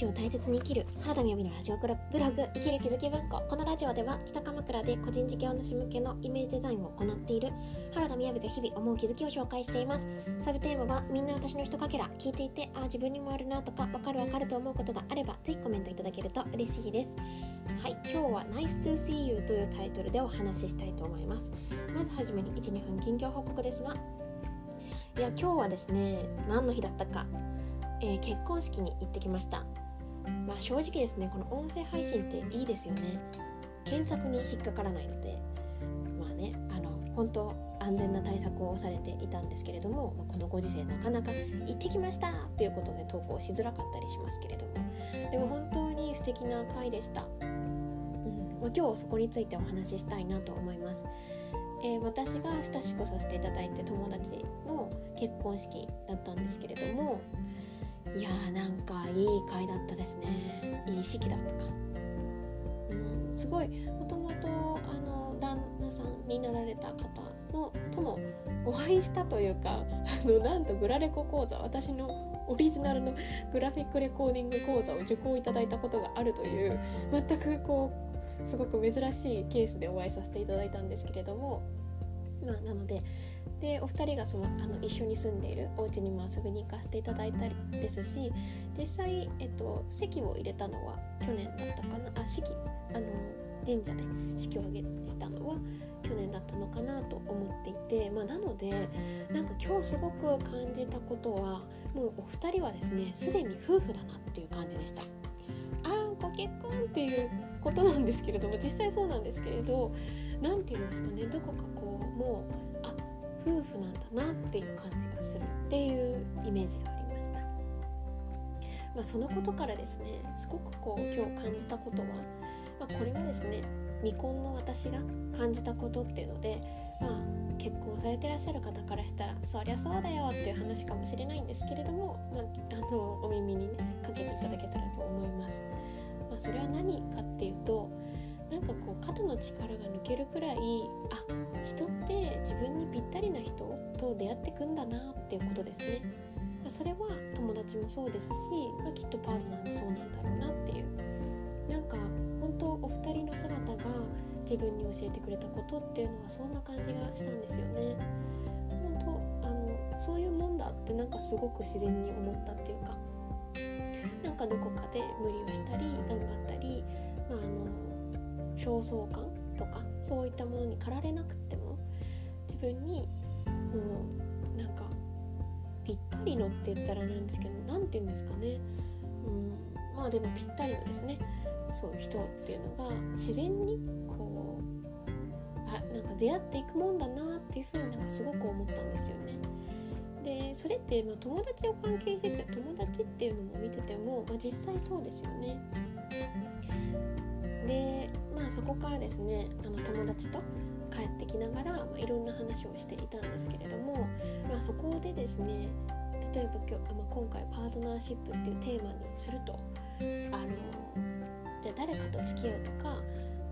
日を大切に生きる原田美由のラジオブログ「生きる気づき文庫」このラジオでは北鎌倉で個人事業主向けのイメージデザインを行っている原田美由が日々思う気づきを紹介しています。サブテーマはみんな私のひとかけら聞いていてあ自分にもあるなとかわかるわかると思うことがあればぜひコメントいただけると嬉しいです。はい今日は Nice to see you というタイトルでお話ししたいと思います。まずはじめに12分近況報告ですが。いや今日はですね何の日だったか。えー、結婚式に行ってきました。まあ正直ですねこの音声配信っていいですよね。検索に引っかからないのでまあねあの本当安全な対策をされていたんですけれども、まあ、このご時世なかなか行ってきましたっていうことで投稿しづらかったりしますけれども。でも本当に素敵な回でした、うんまあ、今日そこについてお話ししたいなと思います。えー、私が親しくさせていただいて友達の結婚式だったんですけれどもいやーなんかいい回だったですね。いい式だったか。うんすごいもともとあの旦那さんになられた方のともお会いしたというかあのなんとグラレコ講座私のオリジナルのグラフィックレコーディング講座を受講いただいたことがあるという全くこうすごく珍しいケースでお会いさせていただいたんですけれどもまあなのででお二人がそのあの一緒に住んでいるお家にも遊びに行かせていただいたりですし実際、えっと、席を入れたのは去年だったかなあ式あの神社で式を挙げしたのは去年だったのかなと思っていて、まあ、なのでなんか今日すごく感じたことはもうお二人はですねすでに夫婦だなっていう感じでした。あご結婚っていうことなんですけれども実際そうなんですけれど何て言うんですかねどこかもう夫婦なんだなっていう感じがするっていうイメージがありました、まあ、そのことからですねすごくこう今日感じたことは、まあ、これはですね未婚の私が感じたことっていうので、まあ、結婚されてらっしゃる方からしたらそりゃそうだよっていう話かもしれないんですけれども、まあ、あのお耳にねかけていただけたらと思います。まあ、それは何かっていうとなんかこう肩の力が抜けるくらいあ人って自分にぴったりな人と出会ってくんだなっていうことですね。それは友達もそうですし、まあ、きっとパートナーもそうなんだろうなっていう。なんか本当お二人の姿が自分に教えてくれたことっていうのはそんな感じがしたんですよね。本当あのそういうもんだってなんかすごく自然に思ったっていうか。なんかどこかで無理をしたり頑張ったり、まあ、あの焦燥感とかそういったものに駆られなくても自分にもうなんかぴったりのって言ったらなんですけど何て言うんですかねうんまあでもぴったりのですねそういう人っていうのが自然にこうあなんか出会っていくもんだなっていうふうになんかすごく思ったんですよね。でそれって、まあ、友達を関係してて友達っていうのも見てても、まあ、実際そうですよね。でまあそこからですねあの友達と帰ってきながら、まあ、いろんな話をしていたんですけれども、まあ、そこでですね例えば今日、まあ、今回パートナーシップっていうテーマにするとあのじゃあ誰かと付き合うとか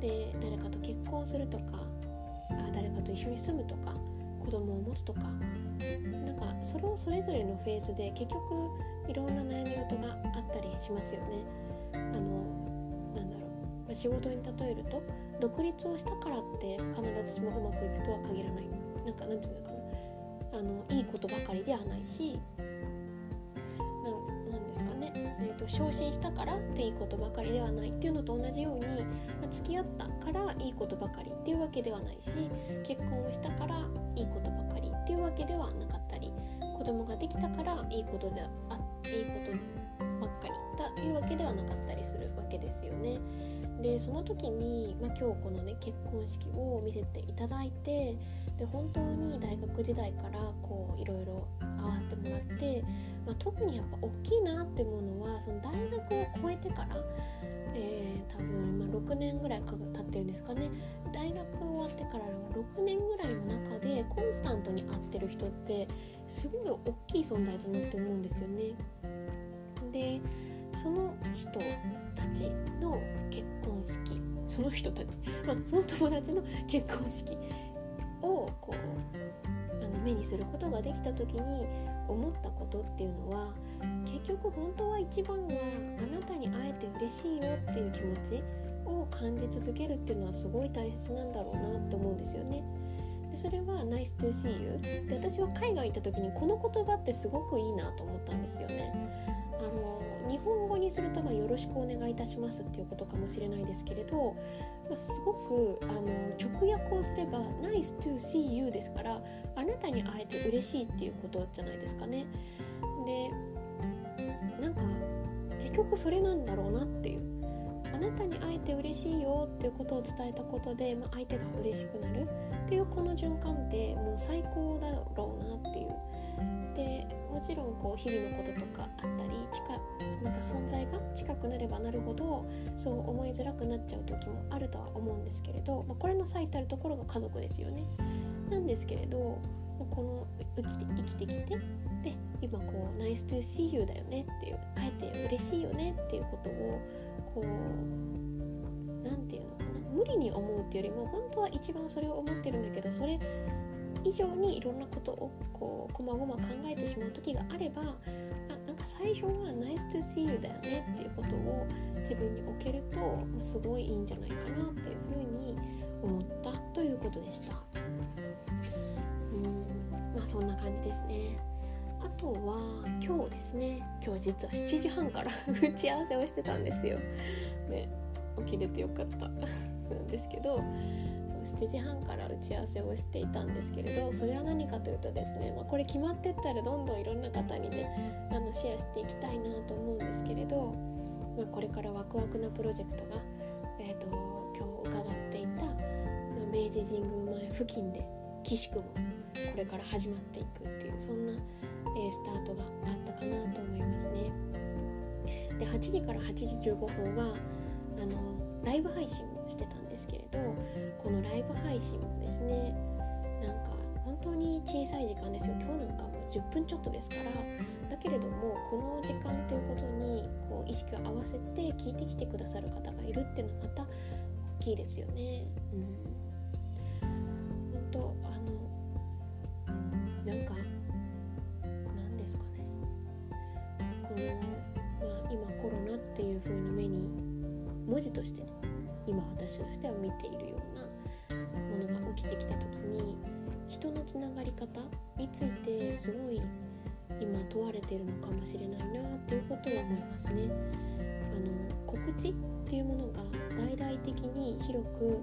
で誰かと結婚するとかあ誰かと一緒に住むとか子供を持つとかなんかそれをそれぞれのフェーズで結局いろんな悩み事があったりしますよね。仕事に例えると独立をしたからって必ずしもうまくいくとは限らない。なんかなんていうのかな。あのいいことばかりではないしなんですかね、えーと、昇進したからっていいことばかりではないっていうのと同じように、ま、付き合ったからいいことばかりっていうわけではないし結婚をしたからいいことばかりっていうわけではなかったり子供ができたからいいことであいいことばっかりというわけではなかったりするわけですよね。でその時に、まあ、今日このね結婚式を見せていただいてで本当に大学時代からこういろいろ会わせてもらって、まあ、特にやっぱ大きいなって思うのはその大学を超えてから、えー、多分、まあ、6年ぐらいか経ってるんですかね大学終わってから6年ぐらいの中でコンスタントに会ってる人ってすごい大きい存在だなって思うんですよね。でその人たちの結婚式その人たち、まあ、その友達の結婚式をこうあの目にすることができた時に思ったことっていうのは結局本当は一番はあなたに会えて嬉しいよっていう気持ちを感じ続けるっていうのはすごい大切なんだろうなって思うんですよね。でそれは Nice to see you で私は海外行った時にこの言葉ってすごくいいなと思ったんですよね。日本語にするとまよろしくお願いいたしますっていうことかもしれないですけれど、まあ、すごくあの直訳をすれば Nice to see you ですからあなたに会えて嬉しいっていうことじゃないですかね。でなんか結局それなんだろうなっていうあなたに会えて嬉しいよっていうことを伝えたことで、まあ、相手が嬉しくなるっていうこの循環ってもう最高だろうなっていうもちろんこう日々のこととかあったり近なんか存在が近くなればなるほどそう思いづらくなっちゃう時もあるとは思うんですけれど、まあ、これの最たるところが家族ですよね。なんですけれどこの生きて生きてきてで今こう「Nice to see you」だよねっていう会えて嬉しいよねっていうことをこう何て言うのかな無理に思うっていうよりも本当は一番それを思ってるんだけどそれ以上にいろんなことをこうこまごま考えてしまう時があればあなんか最初は「Nice to see you」だよねっていうことを自分に置けるとすごいいいんじゃないかなっていうふうに思ったということでした。うんまあそんな感じですね。あとは今日ですね今日実は7時半から 打ち合わせをしてたんですよ。ね起きれてよかったなんですけど7時半から打ち合わせをしていたんですけれどそれは何かというとですね、まあ、これ決まってったらどんどんいろんな方にねあのシェアしていきたいなと思うんですけれど、まあ、これからワクワクなプロジェクトが、えーと、今日伺っていた、明治神宮前付近で岸くもこれから始まっていくっていうそんな、え、スタートがあったかなと思いますね。で8時から8時15分はあのライブ配信もしてたんどこのライブ配信もですねなんか本当に小さい時間ですよ。今日なんかもう10分ちょっとですから。だけれどもこの時間ということにこう意識を合わせて聞いてきてくださる方がいるっていうのはまた大きいですよね。うん、本当あのなんか何ですかね。この、まあ、今コロナっていう風に目に文字としてね今私としては見ているようなものが起きてきた時に人のつながり方についてすごい今問われているのかもしれないなということを思いますね。あの告知っていうものが大々的に広く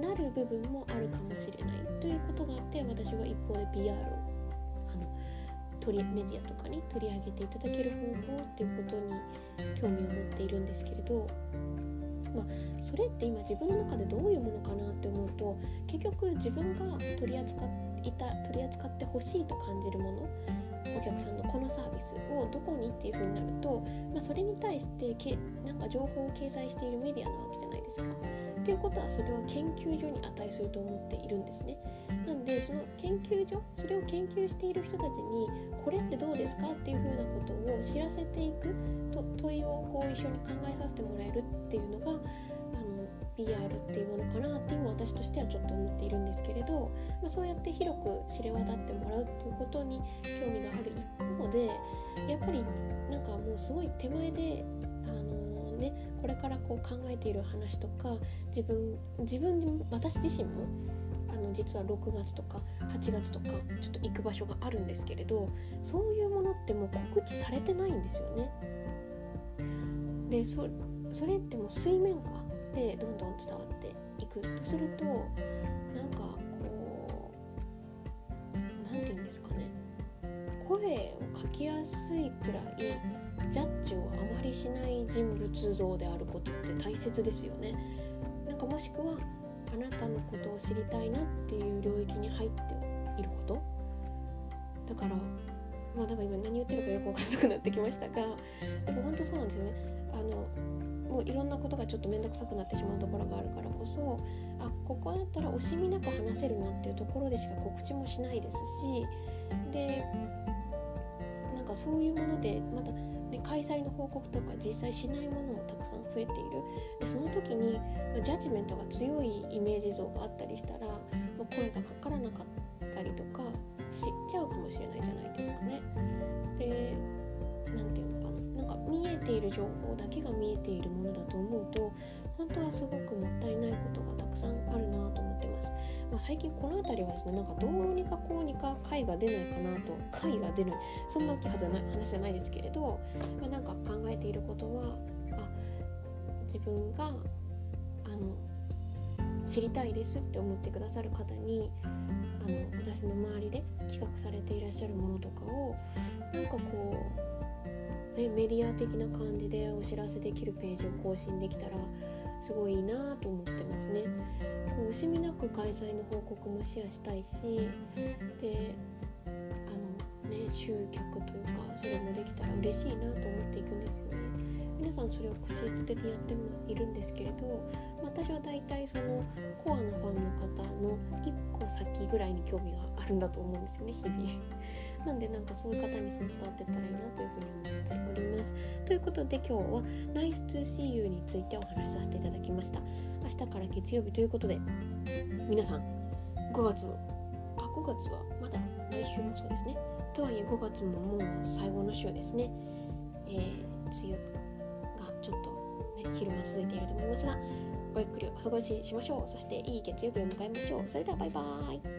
なる部分もあるかもしれないということがあって私は一方で PR をあの取りメディアとかに取り上げていただける方法っていうことに興味を持っているんですけれどまあ、それって今自分の中でどういうものかなって思うと結局自分が取り扱いた取り扱ってほしいと感じるものお客さんのこのサービスをどこにっていう風になると、まあ、それに対してけなんか情報を掲載しているメディアなわけじゃないですか。っていうことはそれは研究所に値すると思っているんですね。なのでその研究所それを研究している人たちにこれってどうですかっていう風なことを知らせていくと問いをこう一緒に考えさせてもらえるっていうのがあの PR っていうもの私としてはちょっと思っているんですけれど、まあ、そうやって広く知れ渡ってもらうっていうことに興味がある一方でやっぱりなんかもうすごい手前であのねこれからこう考えている話とか自分自分私自身もあの実は6月とか8月とかちょっと行く場所があるんですけれどそういうものってもう告知されてないんですよね。でそそれってもう水面下でどんどん伝わっていくとするとなんかこう何て言うんですかね。声を書きやすいくらいジャッジをあまりしない人物像であることって大切ですよね。なんかもしくはあなたのことを知りたいなっていう領域に入っていること。だからまあだから今何言ってるかよく分かんなくなってきましたがでも本当そうなんですよね。あのもういろんなことがちょっと面倒くさくなってしまうところがあるからこそあここだったら惜しみなく話せるなっていうところでしか告知もしないですしでなんかそういうものでまたで開催の報告とか実際しないものもたくさん増えているでその時にジャッジメントが強いイメージ像があったりしたら声がかからなかったりとかしちゃうかもしれないじゃないですかね。でている情報だけが見えているものだと思うと本当はすごくもったいないことがたくさんあるなと思ってます。まあ、最近この辺りはですねなんかどうにかこうにか解が出ないかなと解が出ないそんな大きいはずじゃない話じゃないですけれど、まあ、なんか考えていることはあ自分があの知りたいですって思ってくださる方にあの私の周りで企画されていらっしゃるものとかをなんかこう、ね、メディア的な感じでお知らせできるページを更新できたらすごいいいなと思ってますね。惜しみなく開催の報告もシェアしたいしであのね集客というかそれもできたら嬉しいなと思っていくんですよね。皆さんそれを口つてにやってもいるんですけれど私は大体そのコアなファンの方の1個先ぐらいに興味があるんだと思うんですよね日々。なんでなんかそういう方にそう伝わってったらいいなというふうに思っております。ということで今日は Nice to see you についてお話しさせていただきました。明日から月曜日ということで皆さん5月もあ5月はまだ来週もそうですね。とはいえ5月ももう最後の週ですね。えー、梅雨がちょっと、ね、昼間続いていると思いますがごゆっくりお過ごししましょうそしていい月曜日を迎えましょうそれではバイバーイ